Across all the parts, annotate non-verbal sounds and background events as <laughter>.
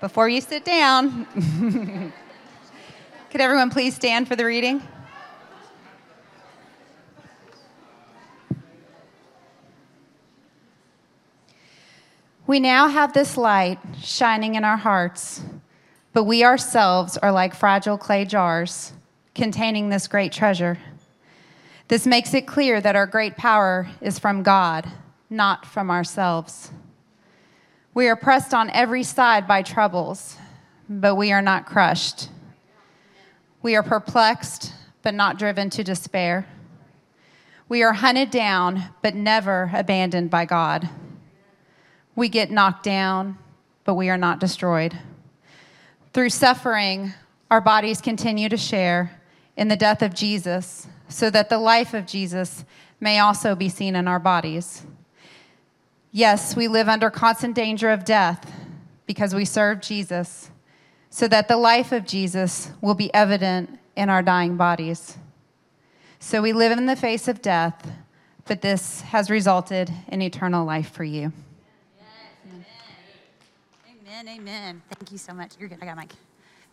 before you sit down, <laughs> could everyone please stand for the reading? We now have this light shining in our hearts, but we ourselves are like fragile clay jars containing this great treasure. This makes it clear that our great power is from God, not from ourselves. We are pressed on every side by troubles, but we are not crushed. We are perplexed, but not driven to despair. We are hunted down, but never abandoned by God. We get knocked down, but we are not destroyed. Through suffering, our bodies continue to share in the death of Jesus, so that the life of Jesus may also be seen in our bodies. Yes, we live under constant danger of death because we serve Jesus, so that the life of Jesus will be evident in our dying bodies. So we live in the face of death, but this has resulted in eternal life for you. Amen, amen. Thank you so much. You're good. I got Mike.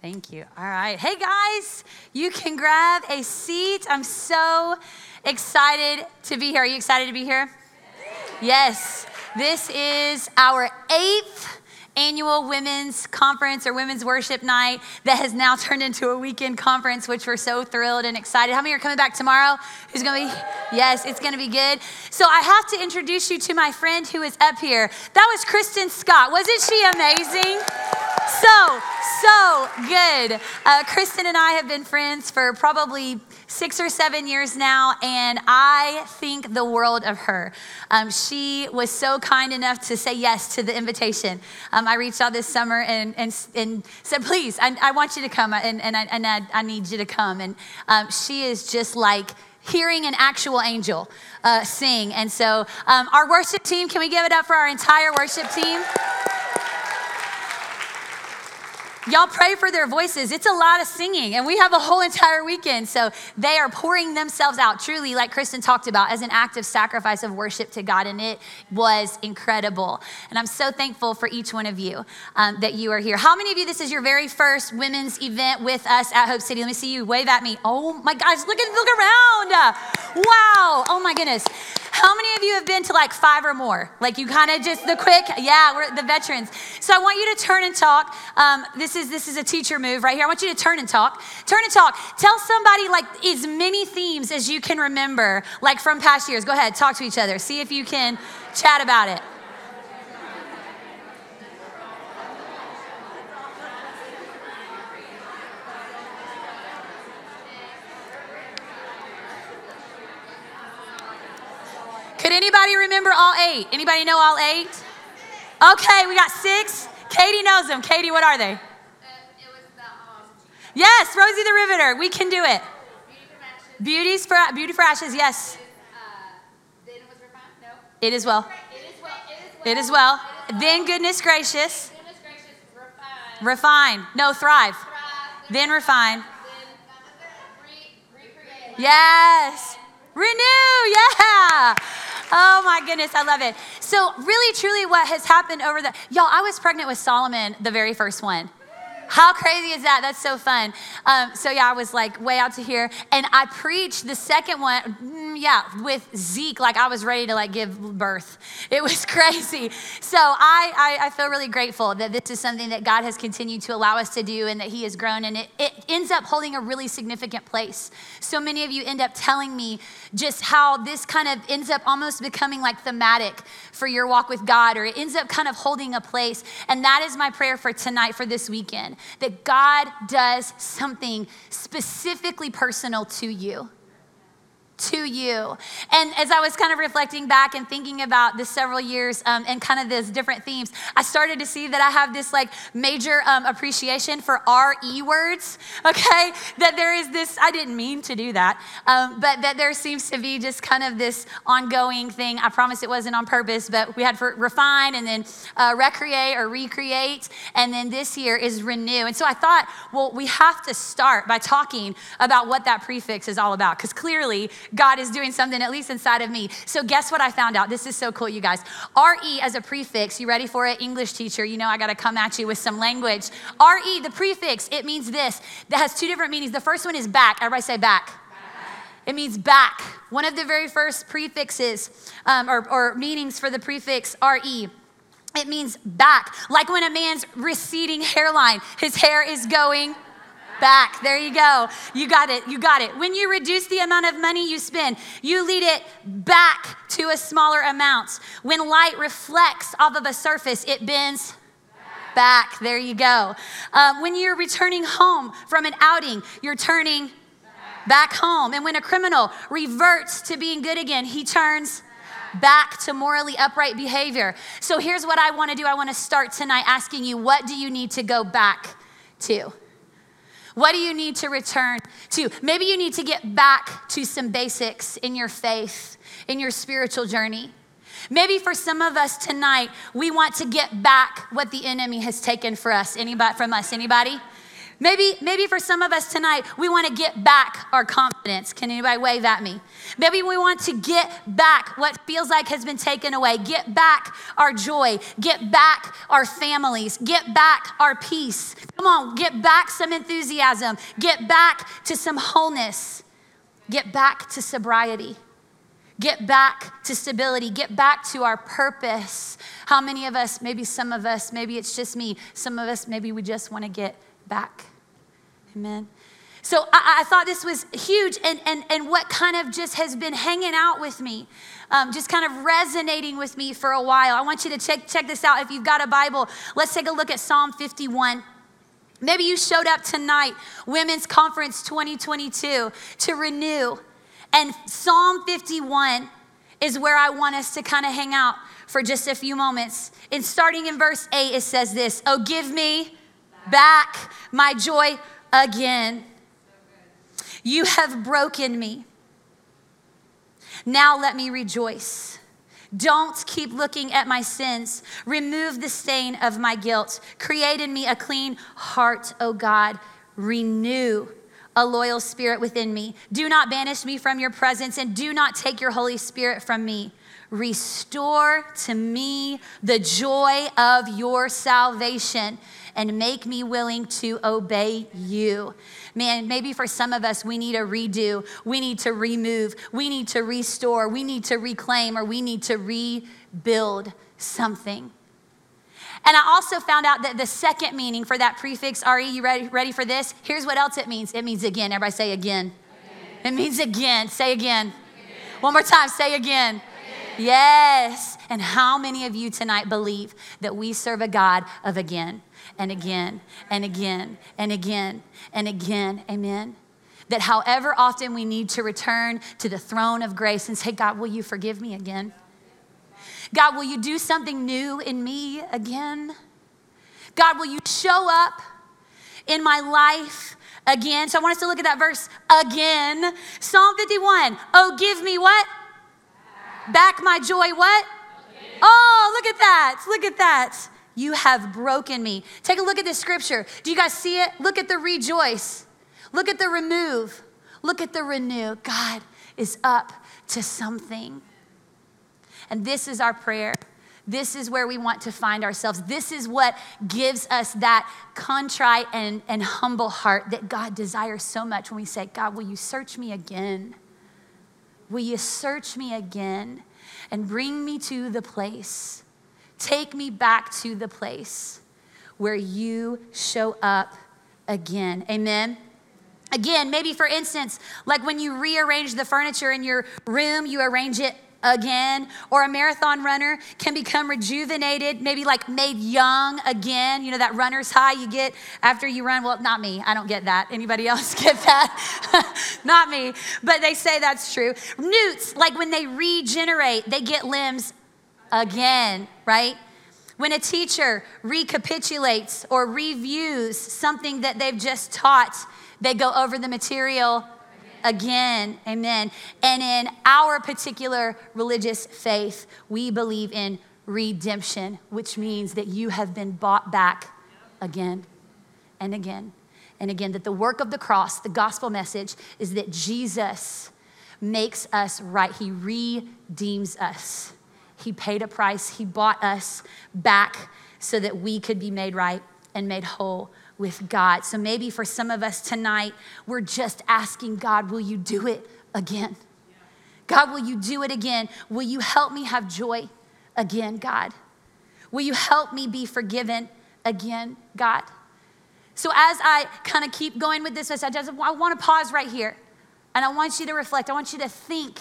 Thank you. All right. Hey, guys, you can grab a seat. I'm so excited to be here. Are you excited to be here? Yes. This is our eighth annual women's conference or women's worship night that has now <laughs> turned into a weekend conference, which we're so thrilled and excited. How many are coming back tomorrow? Who's gonna be? Yes, it's gonna be good. So I have to introduce you to my friend who is up here. That was Kristen Scott. Wasn't she amazing? So, so good. Uh, Kristen and I have been friends for probably six or seven years now, and I think the world of her. Um, she was so kind enough to say yes to the invitation. Um, I reached out this summer and, and, and said, please, I, I want you to come, and, and, I, and I, I need you to come. And um, she is just like, hearing an actual angel uh, sing. And so, um, our worship team, can we give it up for our entire worship team? Y'all pray for their voices. It's a lot of singing, and we have a whole entire weekend. So they are pouring themselves out, truly, like Kristen talked about, as an act of sacrifice of worship to God, and it was incredible. And I'm so thankful for each one of you um, that you are here. How many of you, this is your very first women's event with us at Hope City? Let me see you. Wave at me. Oh my gosh, look at look around. Wow. Oh my goodness. How many of you have been to like five or more? Like you kind of just the quick, yeah, we're the veterans. So I want you to turn and talk. Um, this is this is a teacher move right here. I want you to turn and talk. Turn and talk. Tell somebody like as many themes as you can remember, like from past years. Go ahead, talk to each other. See if you can chat about it. Could anybody remember all eight? Anybody know all eight? Okay, we got six. Katie knows them. Katie, what are they? Yes, Rosie the Riveter. We can do it. Beauties for Beauty for Ashes. Yes. It is well. It is well. Then goodness gracious. Refine. No, thrive. Then refine. Yes. Renew. Yeah. Oh my goodness, I love it. So, really, truly, what has happened over the y'all, I was pregnant with Solomon, the very first one. How crazy is that? That's so fun. Um, so yeah, I was like way out to here, and I preached the second one. Mm, yeah, with Zeke, like I was ready to like give birth. It was <laughs> crazy. So I, I, I feel really grateful that this is something that God has continued to allow us to do, and that He has grown, and it, it ends up holding a really significant place. So many of you end up telling me just how this kind of ends up almost becoming like thematic for your walk with God, or it ends up kind of holding a place. And that is my prayer for tonight, for this weekend that God does something specifically personal to you to you. And as I was kind of reflecting back and thinking about the several years um, and kind of those different themes, I started to see that I have this like major um, appreciation for R E words, <laughs> okay? That there is this, I didn't mean to do that, um, but that there seems to be just kind of this ongoing thing. I promise it wasn't on purpose, but we had for refine and then uh, recreate or recreate. And then this year is renew. And so I thought, well, we have to start by talking about what that prefix is all about, because clearly God is doing something, at least inside of me. So, guess what I found out? This is so cool, you guys. RE as a prefix, you ready for it? English teacher, you know I gotta come at you with some language. RE, the prefix, it means this. That has two different meanings. The first one is back. Everybody say back. It means back. One of the very first prefixes um, or, or meanings for the prefix RE. It means back. Like when a man's receding hairline, his hair is going back. There you go. You got it. You got it. When you reduce the amount of money you spend, you lead it back to a smaller amount. When light reflects off of a surface, it bends back. There you go. Um, when you're returning home from an outing, you're turning back home. And when a criminal reverts to being good again, he turns back to morally upright behavior. So here's what I want to do I want to start tonight asking you, what do you need to go back to? What do you need to return to? Maybe you need to get back to some basics in your faith, in your spiritual journey. Maybe for some of us tonight, we want to get back what the enemy has taken for us. Anybody from us? Anybody? Maybe, maybe for some of us tonight, we want to get back our confidence. Can anybody wave at me? Maybe we want to get back what feels like has been taken away. Get back our joy. Get back our families. Get back our peace. Come on, get back some enthusiasm. Get back to some wholeness. Get back to sobriety. Get back to stability. Get back to our purpose. How many of us, maybe some of us, maybe it's just me, some of us, maybe we just want to get back. Amen. So I, I, thought this was huge and, and, and what kind of just has been hanging out with me, um, just kind of resonating with me for a while. I want you to check, check this out. If you've got a Bible, let's take a look at Psalm 51. Maybe you showed up tonight, Women's Conference 2022, to renew. And Psalm 51 is where I want us to kind of hang out for just a few moments. And starting in verse 8, it says this Oh, give me back my joy again. You have broken me. Now let me rejoice. Don't keep looking at my sins. Remove the stain of my guilt. Create in me a clean heart, O God. Renew a loyal spirit within me. Do not banish me from your presence and do not take your Holy Spirit from me. Restore to me the joy of your salvation and make me willing to obey you. Man, maybe for some of us, we need a redo, we need to remove, we need to restore, we need to reclaim, or we need to rebuild something. And I also found out that the second meaning for that prefix, RE, you ready, ready for this? Here's what else it means it means again. Everybody say again. again. It means again. Say again. again. One more time, say again. again. Yes. And how many of you tonight believe that we serve a God of again? and again and again and again and again. Amen. That however often we need to return to the throne of grace and say, God, will you forgive me again? God, will you do something new in me again? God, will you show up in my life again? So I want us to look at that verse again. Psalm 51. Oh, give me what? Back my joy, what? Oh, look at that. Look at that. You have broken me. Take a look at this scripture. Do you guys see it? Look at the rejoice. Look at the remove. Look at the renew. God is up to something. And this is our prayer. This is where we want to find ourselves. This is what gives us that contrite and, and humble heart that God desires so much when we say, God, will you search me again? Will you search me again and bring me to the place Take me back to the place where you show up again. Amen. Again, maybe for instance, like when you rearrange the furniture in your room, you arrange it again, or a marathon runner can become rejuvenated, maybe like made young again. You know, that runner's high you get after you run. Well, not me. I don't get that. Anybody <laughs> else get that? <laughs> not me. But they say that's true. Newts, like when they regenerate, they get limbs again, right? When a teacher recapitulates or reviews something that they've just taught, they go over the material again. Amen. And in our particular religious faith, we believe in redemption, which means that you have been bought back again and again and again. That the work of the cross, the gospel message, is that Jesus makes us right. He redeems us. He paid a price, He bought us back so that we could be made right and made whole with God. So maybe for some of us tonight, we're just asking God, will you do it again? God, will you do it again? Will you help me have joy again, God? Will you help me be forgiven again, God? So as I kind of keep going with this message, I want to pause right here. And I want you to reflect. I want you to think.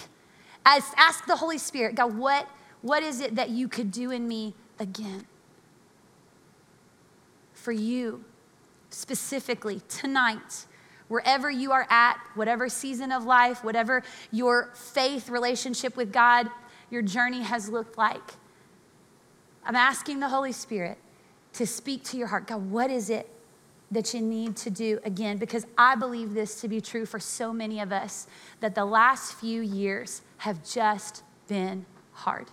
As ask the Holy Spirit, God, what, what is it that you could do in me again? For you, specifically, tonight, wherever you are at, whatever season of life, whatever your faith relationship with God, your journey has looked like. I'm asking the Holy Spirit to speak to your heart. God, what is it that you need to do again? Because I believe this to be true for so many of us that the last few years have just been hard.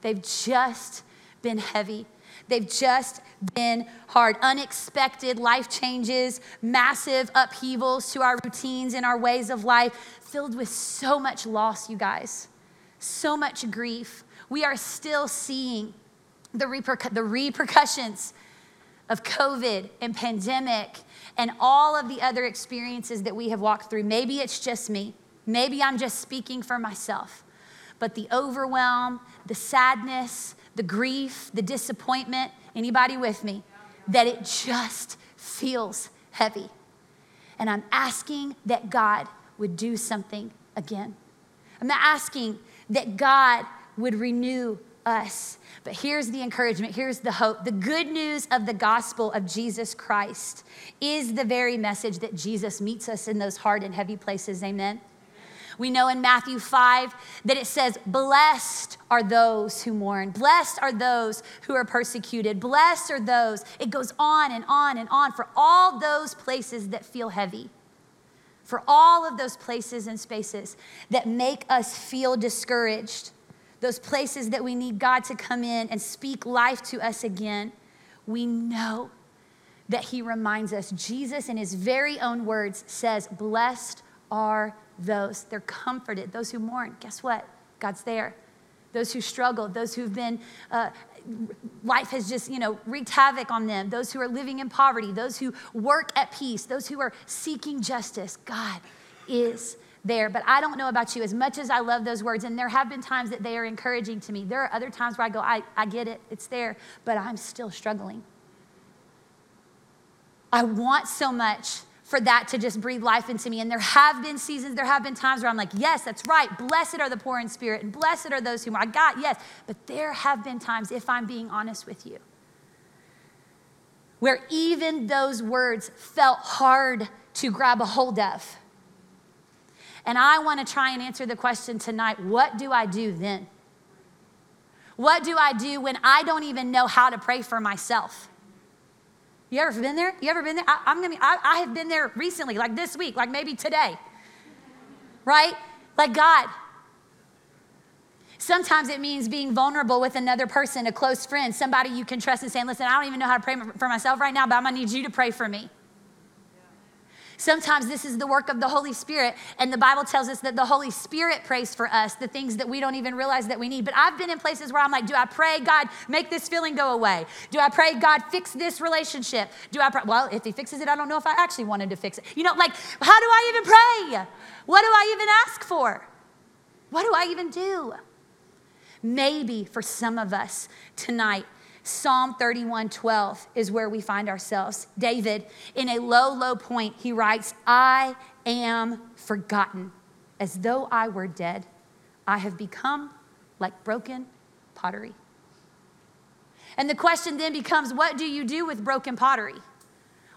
They've just been heavy. They've just been hard. Unexpected life changes, massive upheavals to our routines and our ways of life, filled with so much loss, you guys, so much grief. We are still seeing the, repercu- the repercussions of COVID and pandemic and all of the other experiences that we have walked through. Maybe it's just me. Maybe I'm just speaking for myself. But the overwhelm, the sadness, the grief, the disappointment, anybody with me? That it just feels heavy. And I'm asking that God would do something again. I'm asking that God would renew us. But here's the encouragement, here's the hope. The good news of the gospel of Jesus Christ is the very message that Jesus meets us in those hard and heavy places. Amen. We know in Matthew 5 that it says, Blessed are those who mourn. Blessed are those who are persecuted. Blessed are those. It goes on and on and on for all those places that feel heavy, for all of those places and spaces that make us feel discouraged, those places that we need God to come in and speak life to us again. We know that He reminds us. Jesus, in His very own words, says, Blessed are those. They're comforted. Those who mourn, guess what? God's there. Those who struggle, those who've been, uh, life has just, you know, wreaked havoc on them, those who are living in poverty, those who work at peace, those who are seeking justice. God is there. But I don't know about you, as much as I love those words, and there have been times that they are encouraging to me, there are other times where I go, I, I get it, it's there, but I'm still struggling. I want so much for that to just breathe life into me. And there have been seasons, there have been times where I'm like, yes, that's right. Blessed are the poor in spirit, and blessed are those who are. I got, yes. But there have been times, if I'm being honest with you, where even those words felt hard to grab a hold of. And I want to try and answer the question tonight what do I do then? What do I do when I don't even know how to pray for myself? You ever been there? You ever been there? I, am gonna. I, I have been there recently, like this week, like maybe today. Right? Like God. Sometimes it means being vulnerable with another person, a close friend, somebody you can trust, and saying, "Listen, I don't even know how to pray for myself right now, but I'm gonna need you to pray for me." Sometimes this is the work of the Holy Spirit, and the Bible tells us that the Holy Spirit prays for us the things that we don't even realize that we need. But I've been in places where I'm like, do I pray, God, make this feeling go away? Do I pray, God, fix this relationship? Do I pray? Well, if He fixes it, I don't know if I actually wanted to fix it. You know, like, how do I even pray? What do I even ask for? What do I even do? Maybe for some of us tonight, Psalm 31 12 is where we find ourselves. David, in a low, low point, he writes, I am forgotten. As though I were dead, I have become like broken pottery. And the question then becomes what do you do with broken pottery?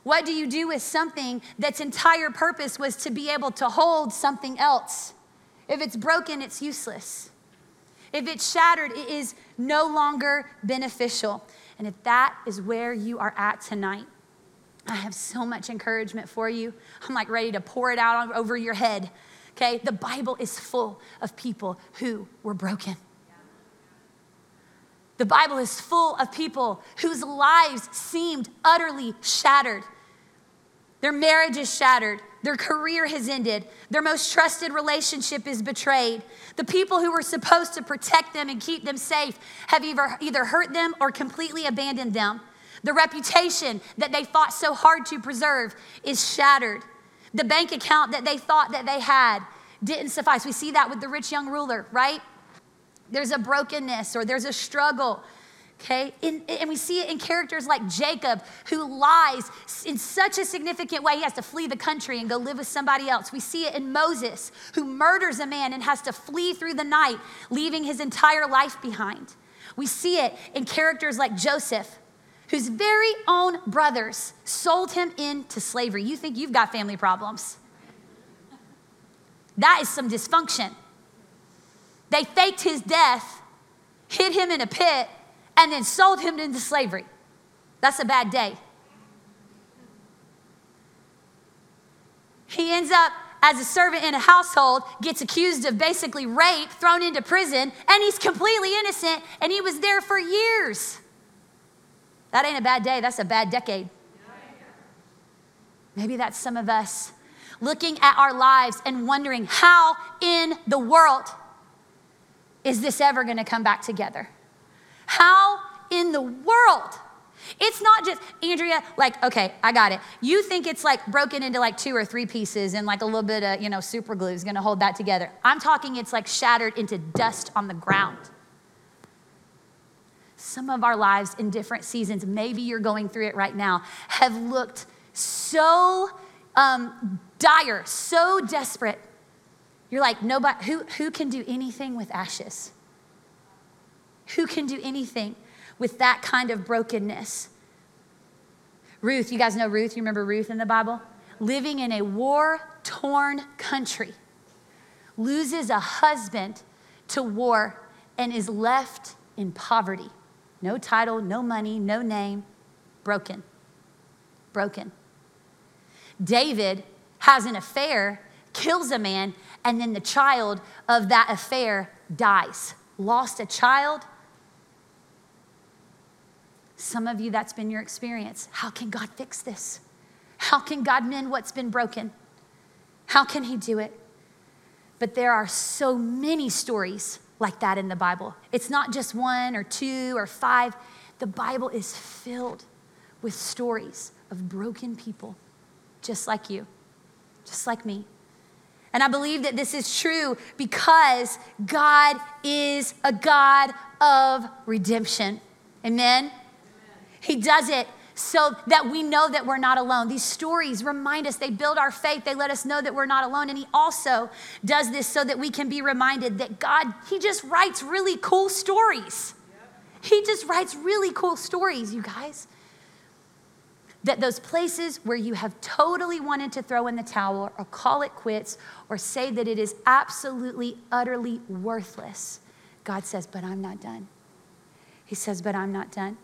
What do you do with something that's entire purpose was to be able to hold something else? If it's broken, it's useless. If it's shattered, it is no longer beneficial. And if that is where you are at tonight, I have so much encouragement for you. I'm like ready to pour it out over your head. Okay? The Bible is full of people who were broken. The Bible is full of people whose lives seemed utterly shattered. Their marriage is shattered. Their career has ended. Their most trusted relationship is betrayed. The people who were supposed to protect them and keep them safe have either, either hurt them or completely abandoned them. The reputation that they fought so hard to preserve is shattered. The bank account that they thought that they had didn't suffice. We see that with the rich young ruler, right? There's a brokenness or there's a struggle okay? In, and we see it in characters like Jacob, who lies in such a significant way, he has to flee the country and go live with somebody else. We see it in Moses, who murders a man and has to flee through the night, leaving his entire life behind. We see it in characters like Joseph, whose very own brothers sold him into slavery. You think you've got family problems? That is some dysfunction. They faked his death, hid him in a pit, and then sold him into slavery. That's a bad day. He ends up as a servant in a household, gets accused of basically rape, thrown into prison, and he's completely innocent, and he was there for years. That ain't a bad day, that's a bad decade. Maybe that's some of us looking at our lives and wondering how in the world is this ever going to come back together? How in the world? It's not just, Andrea, like, okay, I got it. You think it's like broken into like two or three pieces and like a little bit of, you know, super glue is gonna hold that together. I'm talking it's like shattered into dust on the ground. Some of our lives in different seasons, maybe you're going through it right now, have looked so um, dire, so desperate. You're like, nobody, who, who can do anything with ashes? Who can do anything with that kind of brokenness? Ruth, you guys know Ruth? You remember Ruth in the Bible? Living in a war torn country, loses a husband to war and is left in poverty. No title, no money, no name, broken. Broken. David has an affair, kills a man, and then the child of that affair dies. Lost a child, some of you, that's been your experience. How can God fix this? How can God mend what's been broken? How can He do it? But there are so many stories like that in the Bible. It's not just one or two or five. The Bible is filled with stories of broken people, just like you, just like me. And I believe that this is true because God is a God of redemption. Amen? He does it so that we know that we're not alone. These stories remind us, they build our faith, they let us know that we're not alone. And He also does this so that we can be reminded that God, He just writes really cool stories. He just writes really cool stories, you guys. That those places where you have totally wanted to throw in the towel or call it quits or say that it is absolutely, utterly worthless, God says, But I'm not done. He says, But I'm not done.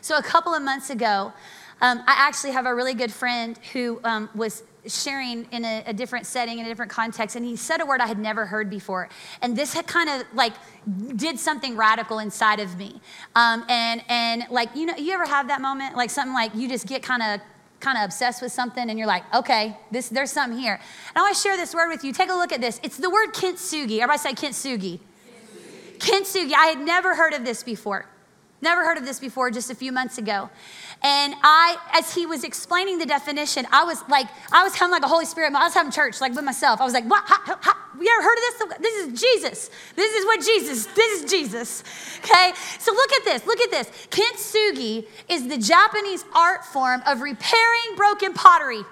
So, a couple of months ago, um, I actually have a really good friend who um, was sharing in a, a, different setting, in a different context, and he said a word I had never heard before. And this had kind of like did something radical inside of me. Um, and, and like, you know, you ever have that moment? Like something like you just get kind of kind of obsessed with something and you're like, okay, this, there's something here. And I want to share this word with you. Take a look at this. It's the word kintsugi. Everybody say kintsugi. Kintsugi. kintsugi. I had never heard of this before. Never heard of this before, just a few months ago. And I, as he was explaining the definition, I was like, I was having like a Holy Spirit. I was having church like with myself. I was like, what? How, how, you ever heard of this? This is Jesus. This is what Jesus, this is Jesus. Okay? So look at this. Look at this. Kintsugi is the Japanese art form of repairing broken pottery.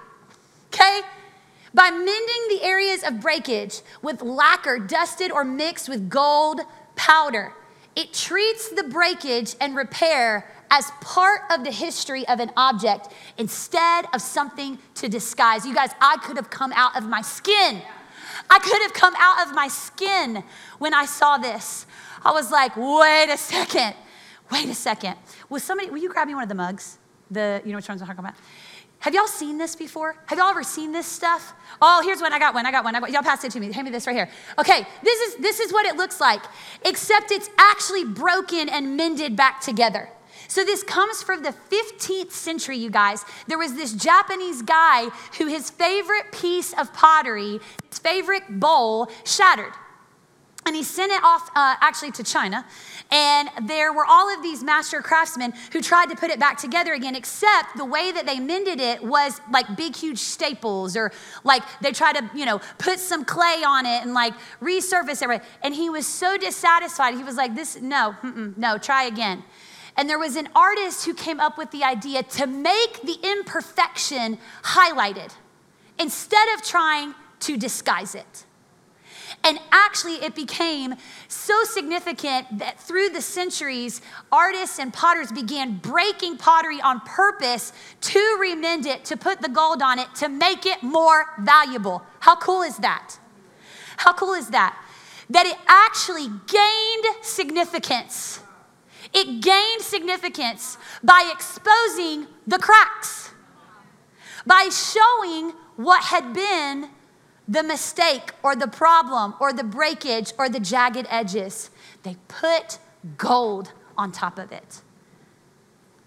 Okay? By mending the areas of breakage with lacquer dusted or mixed with gold powder. It treats the breakage and repair as part of the history of an object instead of something to disguise. You guys, I could have come out of my skin. I could have come out of my skin when I saw this. I was like, wait a second, wait a second. Was somebody, will you grab me one of the mugs? The, you know which ones I'm talking about? Have y'all seen this before? Have y'all ever seen this stuff? Oh, here's one. I got one. I got one. I got, y'all pass it to me. Hand me this right here. Okay, this is this is what it looks like. Except it's actually broken and mended back together. So, this comes from the 15th century, you guys. There was this Japanese guy who his favorite piece of pottery, his favorite bowl, shattered. And he sent it off uh, actually to China. And there were all of these master craftsmen who tried to put it back together again, except the way that they mended it was like big, huge staples, or like they tried to, you know, put some clay on it and like resurface it. And he was so dissatisfied. He was like, This, no, no, try again. And there was an artist who came up with the idea to make the imperfection highlighted instead of trying to disguise it. And actually, it became so significant that through the centuries, artists and potters began breaking pottery on purpose to remend it, to put the gold on it, to make it more valuable. How cool is that? How cool is that? That it actually gained significance. It gained significance by exposing the cracks, by showing what had been the mistake or the problem or the breakage or the jagged edges. They put gold on top of it.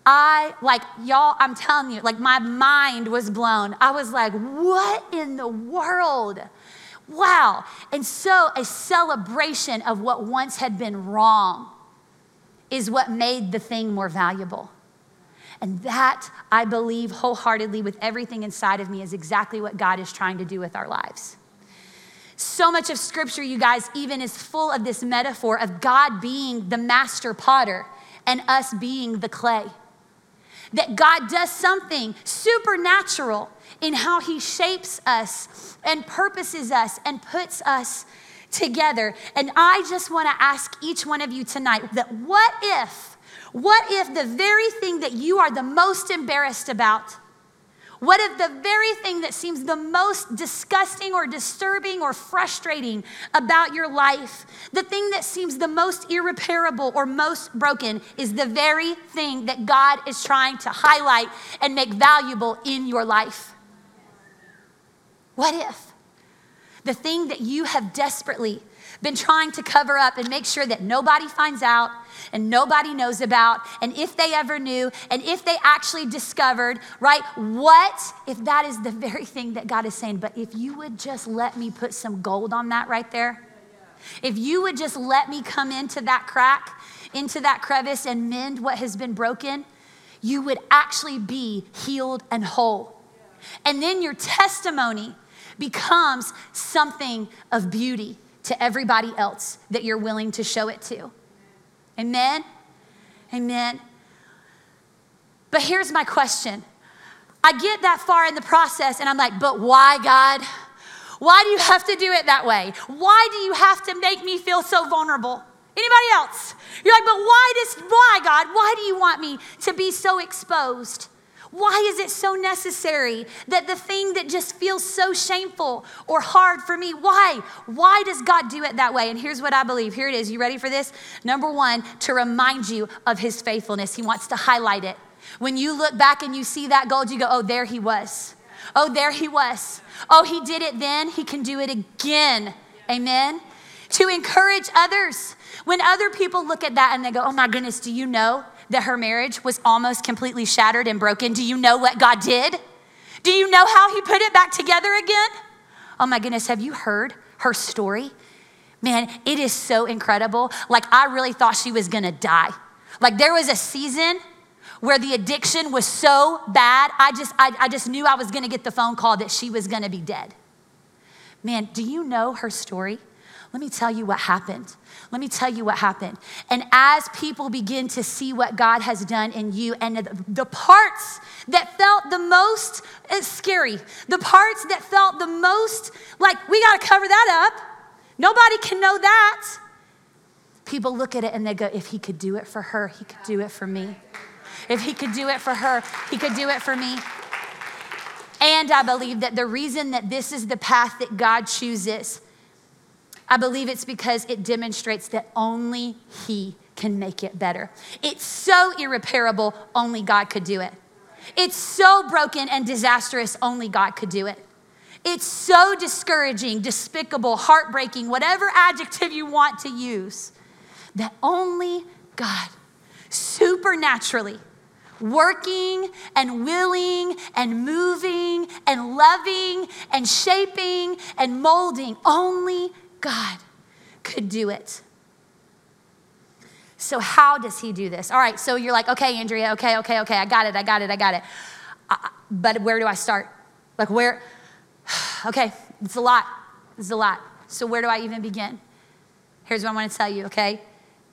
I, like, y'all, I'm telling you, like, my mind was blown. I was like, what in the world? Wow. And so, a celebration of what once had been wrong is what made the thing more valuable. And that, I believe wholeheartedly with everything inside of me, is exactly what God is trying to do with our lives. So much of scripture, you guys, even is full of this metaphor of God being the master potter and us being the clay. That God does something supernatural in how he shapes us and purposes us and puts us together. And I just want to ask each one of you tonight that what if what if the very thing that you are the most embarrassed about, what if the very thing that seems the most disgusting or disturbing or frustrating about your life, the thing that seems the most irreparable or most broken, is the very thing that God is trying to highlight and make valuable in your life? What if the thing that you have desperately been trying to cover up and make sure that nobody finds out and nobody knows about, and if they ever knew, and if they actually discovered, right? What if that is the very thing that God is saying? But if you would just let me put some gold on that right there, if you would just let me come into that crack, into that crevice, and mend what has been broken, you would actually be healed and whole. And then your testimony becomes something of beauty to everybody else that you're willing to show it to. Amen? Amen. But here's my question I get that far in the process and I'm like, but why, God? Why do you have to do it that way? Why do you have to make me feel so vulnerable? Anybody else? You're like, but why does, why, God? Why do you want me to be so exposed? Why is it so necessary that the thing that just feels so shameful or hard for me, why? Why does God do it that way? And here's what I believe. Here it is. You ready for this? Number one, to remind you of his faithfulness. He wants to highlight it. When you look back and you see that gold, you go, oh, there he was. Oh, there he was. Oh, he did it then. He can do it again. Amen. To encourage others. When other people look at that and they go, oh my goodness, do you know that her marriage was almost completely shattered and broken, do you know what God did? Do you know how He put it back together again? Oh my goodness, have you heard her story? Man, it is so incredible. Like, I really thought she was gonna die. Like, there was a season where the addiction was so bad, I just, I, I just knew I was gonna get the phone call that she was gonna be dead. Man, do you know her story? Let me tell you what happened. Let me tell you what happened. And as people begin to see what God has done in you, and the, parts that felt the most uh, scary, the parts that felt the most like we got to cover that up, nobody can know that. People look at it and they go, if he could do it for her, he could do it for me. If he could do it for her, he could do it for me. And I believe that the reason that this is the path that God chooses I believe it's because it demonstrates that only He can make it better. It's so irreparable, only God could do it. It's so broken and disastrous, only God could do it. It's so discouraging, despicable, heartbreaking, whatever adjective you want to use, that only God, supernaturally working and willing and moving and loving and shaping and molding. Only God could do it. So, how does he do this? All right, so you're like, okay, Andrea, okay, okay, okay, I got it, I got it, I got it. Uh, but where do I start? Like, where? <sighs> Okay, it's a lot. It's a lot. So, where do I even begin? Here's what I want to tell you, okay?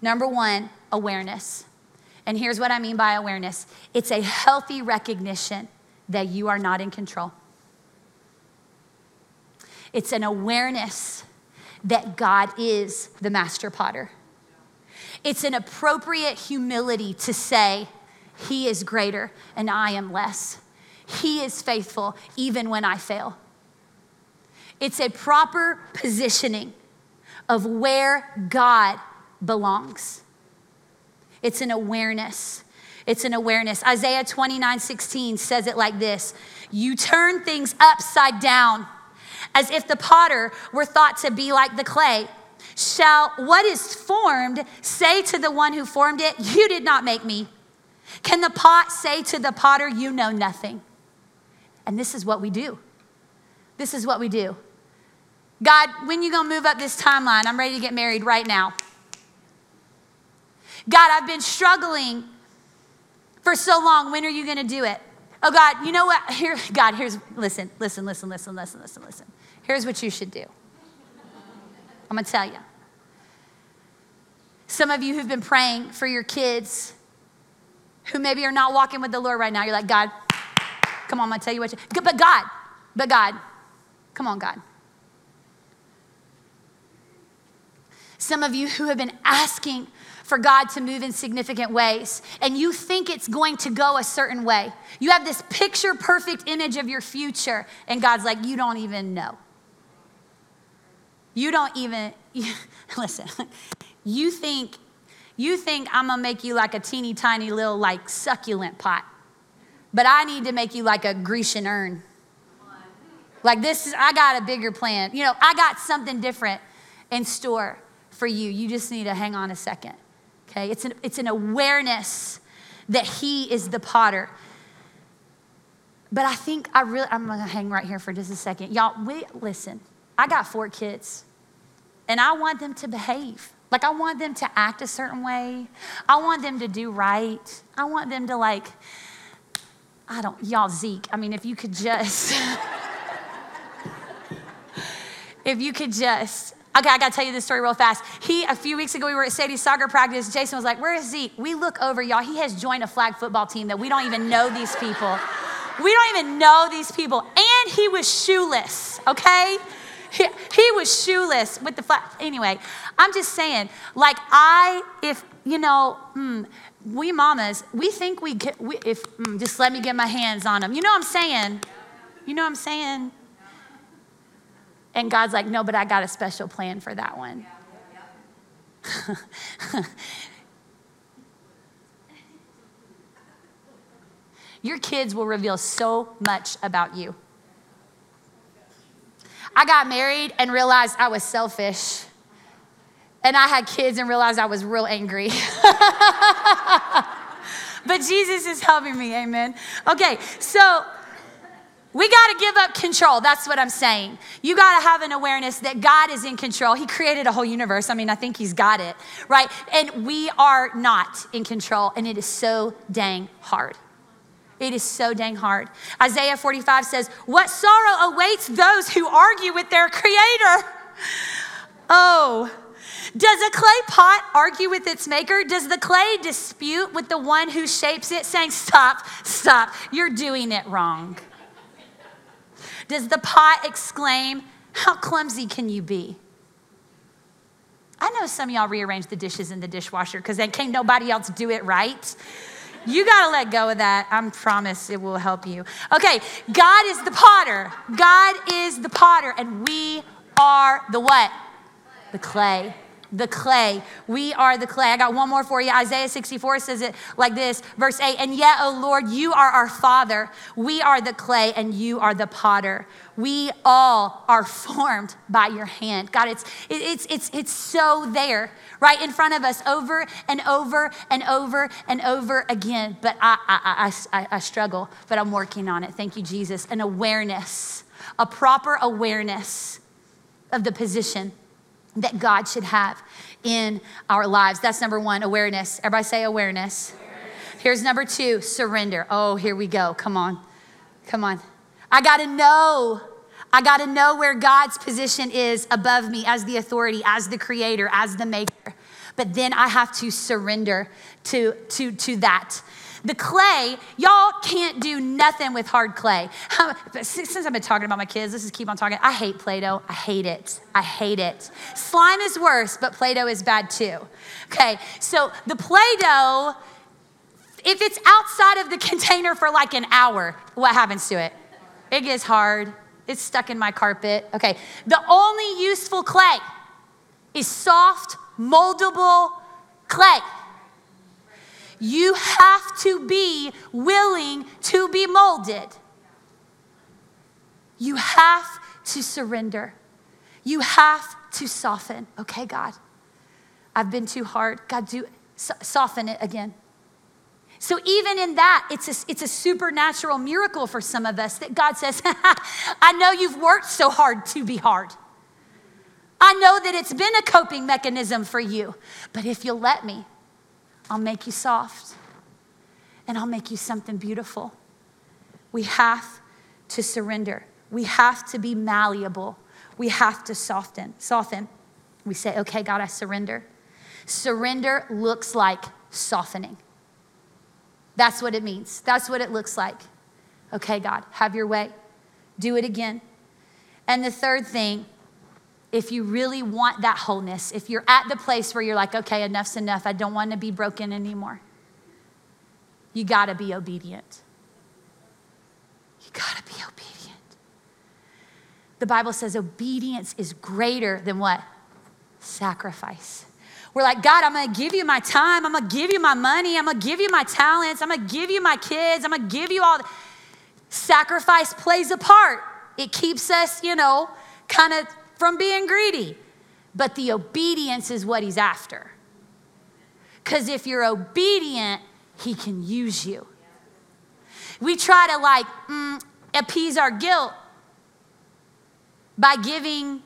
Number one, awareness. And here's what I mean by awareness it's a healthy recognition that you are not in control. It's an awareness that God is the master potter. It's an appropriate humility to say, He is greater and I am less. He is faithful even when I fail. It's a proper positioning of where God belongs. It's an awareness. It's an awareness. Isaiah 29 16 says it like this You turn things upside down as if the potter were thought to be like the clay. Shall what is formed say to the one who formed it, You did not make me? Can the pot say to the potter, You know nothing? And this is what we do. This is what we do. God, when you gonna move up this timeline? I'm ready to get married right now. God, I've been struggling for so long. When are you to do it? Oh, God, you know what? Here, God, here's, listen, listen, listen, listen, listen, listen, listen. Here's what you should do. I'm to tell you. Some of you who've been praying for your kids who maybe are not walking with the Lord right now, you're like, God, come on, I'm to tell you what you, but God, but God, come on, God. Some of you who have been asking for God to move in significant ways, and you think it's going to go a certain way. You have this picture perfect image of your future, and God's like, You don't even know. You don't even, <laughs> listen, you think, you think I'm gonna make you like a teeny tiny little like succulent pot, but I need to make you like a Grecian urn. Like this is, I got a bigger plan. You know, I got something different in store for you. You just need to hang on a second. Okay, it's an, it's an awareness that He is the potter. But I think I really, I'm gonna hang right here for just a second. Y'all, we, listen, I got four kids, and I want them to behave. Like, I want them to act a certain way. I want them to do right. I want them to, like, I don't, y'all, Zeke, I mean, if you could just, <laughs> if you could just Okay, I gotta tell you this story real fast. He, a few weeks ago, we were at Sadie's soccer practice. Jason was like, Where is Zeke? We look over, y'all. He has joined a flag football team that we don't even know these people. We don't even know these people. And he was shoeless, okay? He, was shoeless with the flag. Anyway, I'm just saying, like, I, if, you know, mm, we mamas, we think we get, we, if, mm, just let me get my hands on them. You know what I'm saying? You know what I'm saying? And God's like, no, but I got a special plan for that one. <laughs> Your kids will reveal so much about you. I got married and realized I was selfish. And I had kids and realized I was real angry. <laughs> but Jesus is helping me, amen. Okay, so we got to give up control. That's what I'm saying. You got to have an awareness that God is in control. He created a whole universe. I mean, I think He's got it, right? And we are not in control, and it is so dang hard. It is so dang hard. Isaiah 45 says, What sorrow awaits those who argue with their creator? Oh, does a clay pot argue with its maker? Does the clay dispute with the one who shapes it, saying, Stop, stop, you're doing it wrong? Does the pot exclaim, How clumsy can you be? I know some of y'all rearrange the dishes in the dishwasher because then can't nobody else do it right. You got to let go of that. I promise it will help you. Okay, God is the potter. God is the potter, and we are the what? The clay. The clay. We are the clay. I got one more for you. Isaiah 64 says it like this, verse 8. And yet, O Lord, you are our Father. We are the clay, and you are the potter. We all are formed by your hand. God, it's, it's, it's, it's so there, right in front of us, over and over and over and over again. But I, I, I, I, I struggle, but I'm working on it. Thank you, Jesus. An awareness, a proper awareness of the position that God should have in our lives. That's number one, awareness. Everybody say awareness. awareness. Here's number two, surrender. Oh, here we go. Come on. Come on. I got to know. I got to know where God's position is above me as the authority, as the creator, as the maker. But then I have to surrender to, to, to that. The clay, y'all can't do nothing with hard clay. <laughs> Since I've been talking about my kids, let's just keep on talking. I hate Play Doh. I hate it. I hate it. Slime is worse, but Play Doh is bad too. Okay, so the Play Doh, if it's outside of the <laughs> container for like an hour, what happens to it? It gets hard. It's stuck in my carpet. Okay, the only useful clay is soft, moldable clay. You have to be willing to be molded. You have to surrender. You have to soften. Okay, God, I've been too hard. God, do soften it again. So even in that, it's a, it's a supernatural miracle for some of us that God says, <laughs> I know you've worked so hard to be hard. I know that it's been a coping mechanism for you, but if you'll let me, I'll make you soft and I'll make you something beautiful. We have to surrender. We have to be malleable. We have to soften. Soften. We say, "Okay, God, I surrender." Surrender looks like softening. That's what it means. That's what it looks like. Okay, God, have your way. Do it again. And the third thing if you really want that wholeness, if you're at the place where you're like, okay, enough's enough, I don't want to be broken anymore, you got to be obedient. You got to be obedient. The Bible says obedience is greater than what? Sacrifice. We're like, God, I'm gonna give you my time. I'm gonna give you my money. I'm gonna give you my talents. I'm gonna give you my kids. I'm gonna give you all. Sacrifice plays a part. It keeps us, you know, kind of from being greedy. But the obedience is what he's after. Because if you're obedient, he can use you. We try to like mm, appease our guilt by giving,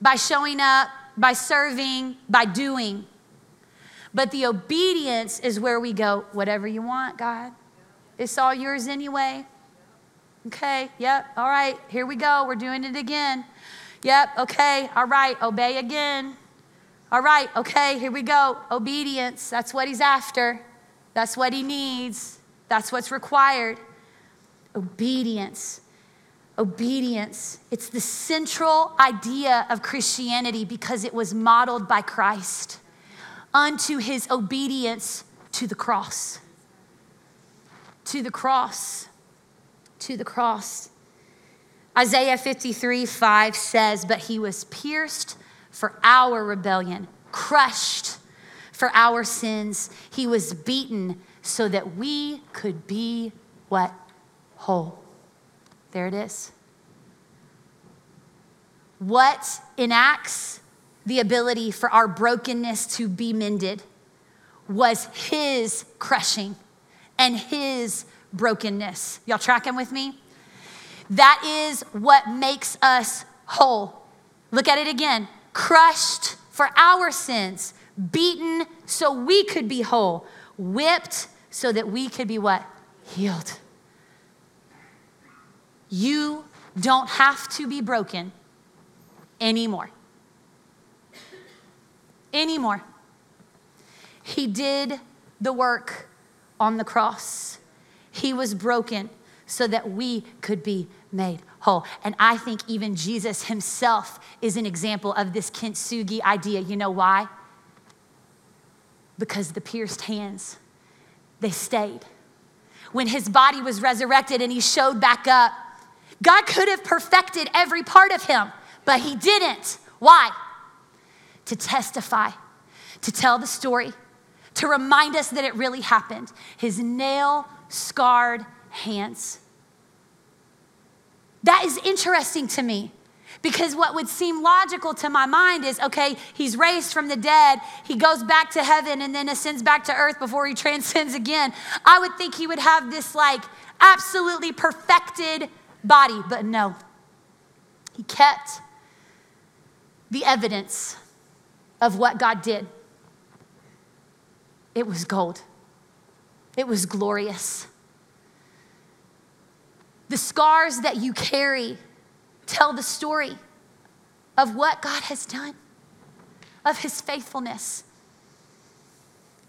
by showing up, by serving, by doing. But the obedience is where we go, whatever you want, God. It's all yours anyway. Okay, yep, all right, here we go. We're doing it again. Yep, okay, all right, obey again. All right, okay, here we go. Obedience, that's what he's after. That's what he needs. That's what's required. Obedience. Obedience. It's the central idea of Christianity because it was modeled by Christ unto his obedience to the cross. To the cross. To the cross. Isaiah 53 5 says, But he was pierced for our rebellion, crushed for our sins. He was beaten so that we could be what? Whole. There it is. What enacts the ability for our brokenness to be mended was his crushing and his brokenness. Y'all tracking with me? That is what makes us whole. Look at it again crushed for our sins, beaten so we could be whole, whipped so that we could be what? Healed. You don't have to be broken anymore. Anymore. He did the work on the cross. He was broken so that we could be made whole. And I think even Jesus himself is an example of this kintsugi idea. You know why? Because the pierced hands, they stayed. When his body was resurrected and he showed back up, God could have perfected every part of him, but he didn't. Why? to testify, to tell the story, to remind us that it really happened. His nail scarred hands. That is interesting to me because what would seem logical to my mind is okay, he's raised from the dead, he goes back to heaven and then ascends back to earth before he <laughs> transcends again. I would think he would have this like absolutely perfected body, but no. He kept the evidence of what God did. It was gold, it was glorious. The scars that you carry tell the story of what God has done, of his faithfulness,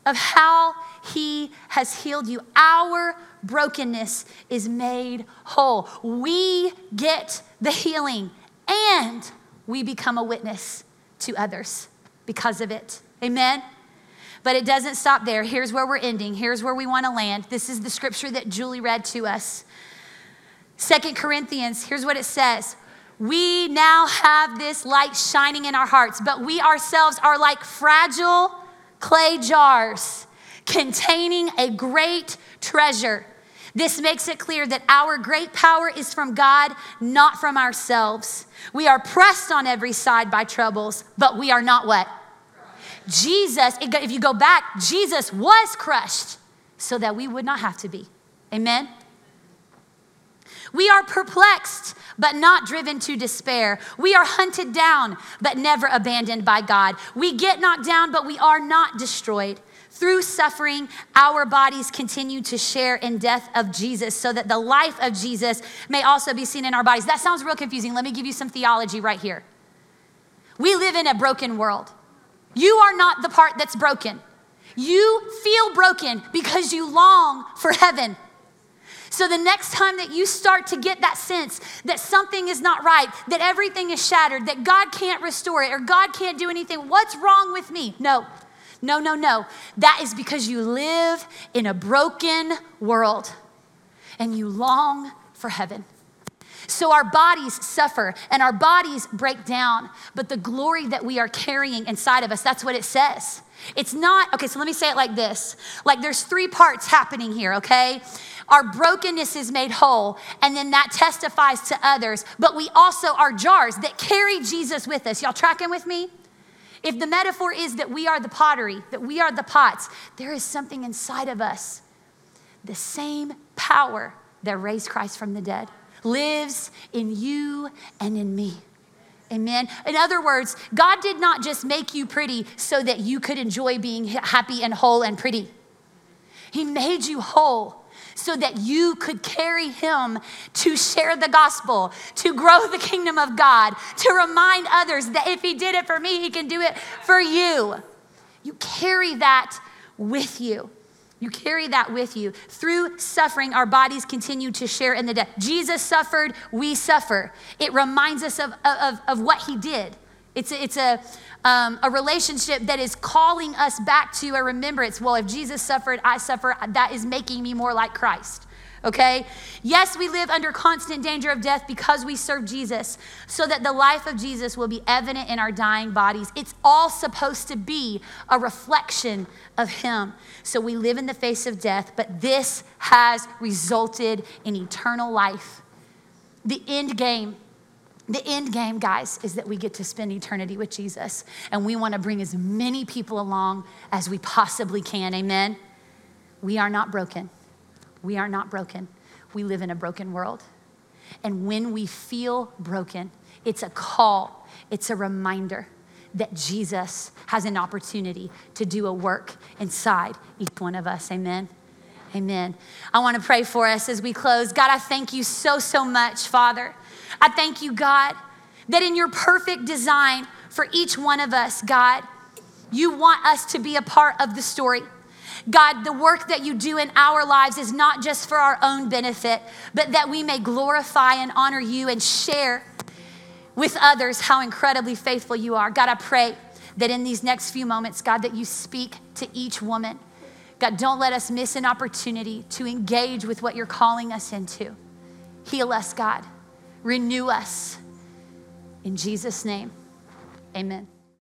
of how he has healed you. Our brokenness is made whole. We get the healing and we become a witness to others because of it. Amen. But it doesn't stop there. Here's where we're ending. Here's where we want to land. This is the scripture that Julie read to us. Second Corinthians, here's what it says. We now have this light shining in our hearts, but we ourselves are like fragile clay jars containing a great treasure. This makes it clear that our great power is from God, not from ourselves. We are pressed on every side by troubles, but we are not what? Jesus, if you go back, Jesus was crushed so that we would not have to be. Amen? We are perplexed, but not driven to despair. We are hunted down, but never abandoned by God. We get knocked down, but we are not destroyed. Through suffering, our bodies continue to share in death of Jesus so that the life of Jesus may also be seen in our bodies. That sounds real confusing. Let me give you some theology right here. We live in a broken world. You are not the part that's broken. You feel broken because you long for heaven. So the next time that you start to get that sense that something is not right, that everything is shattered, that God can't restore it or God can't do anything, what's wrong with me? No, no, no, no. That is because you live in a broken world and you long for heaven. So our bodies suffer and our bodies break down, but the glory that we are carrying inside of us, that's what it says. It's not, okay, so let me say it like this like there's three parts happening here, okay? Our brokenness is made whole, and then that testifies to others, but we also are jars that carry Jesus with us. Y'all tracking with me? If the metaphor is that we are the pottery, that we are the pots, there is something inside of us. The same power that raised Christ from the dead lives in you and in me. Amen. In other words, God did not just make you pretty so that you could enjoy being happy and whole and pretty. He made you whole so that you could carry him to share the gospel, to grow the kingdom of God, to remind others that if he did it for me, he can do it for you. You carry that with you. You carry that with you. Through suffering, our bodies continue to share in the death. Jesus suffered, we suffer. It reminds us of, of, of what he did. It's a, it's a, um, a relationship that is calling us back to a remembrance. Well, if Jesus suffered, I suffer, that is making me more like Christ. Okay? Yes, we live under constant danger of death because we serve Jesus, so that the life of Jesus will be evident in our dying bodies. It's all supposed to be a reflection of Him. So we live in the face of death, but this has resulted in eternal life. The end game the end game, guys, is that we get to spend eternity with Jesus. And we want to bring as many people along as we possibly can. Amen? We are not broken. We are not broken. We live in a broken world. And when we feel broken, it's a call, it's a reminder that Jesus has an opportunity to do a work inside each one of us. Amen. Amen. I want to pray for us as we close. God, I thank you so, so much, Father I thank you, God, that in your perfect design for each one of us, God, you want us to be a part of the story. God, the work that you do in our lives is not just for our own benefit, but that we may glorify and honor you and share with others how incredibly faithful you are. God, I pray that in these next few moments, God, that you speak to each woman. God, don't let us miss an opportunity to engage with what you're calling us into. Heal us, God renew us. In Jesus' name, amen.